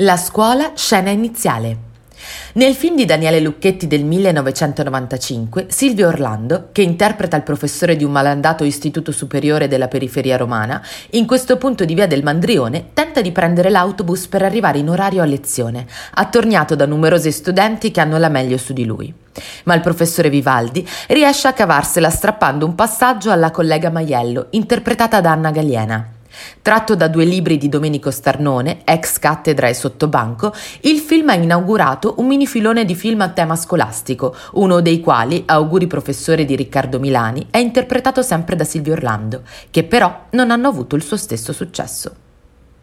La scuola, scena iniziale. Nel film di Daniele Lucchetti del 1995, Silvio Orlando, che interpreta il professore di un malandato istituto superiore della periferia romana, in questo punto di via del Mandrione tenta di prendere l'autobus per arrivare in orario a lezione, attorniato da numerosi studenti che hanno la meglio su di lui. Ma il professore Vivaldi riesce a cavarsela strappando un passaggio alla collega Maiello, interpretata da Anna Galiena. Tratto da due libri di Domenico Starnone, ex cattedra e sottobanco, il film ha inaugurato un minifilone di film a tema scolastico, uno dei quali, Auguri professore di Riccardo Milani, è interpretato sempre da Silvio Orlando, che però non hanno avuto il suo stesso successo.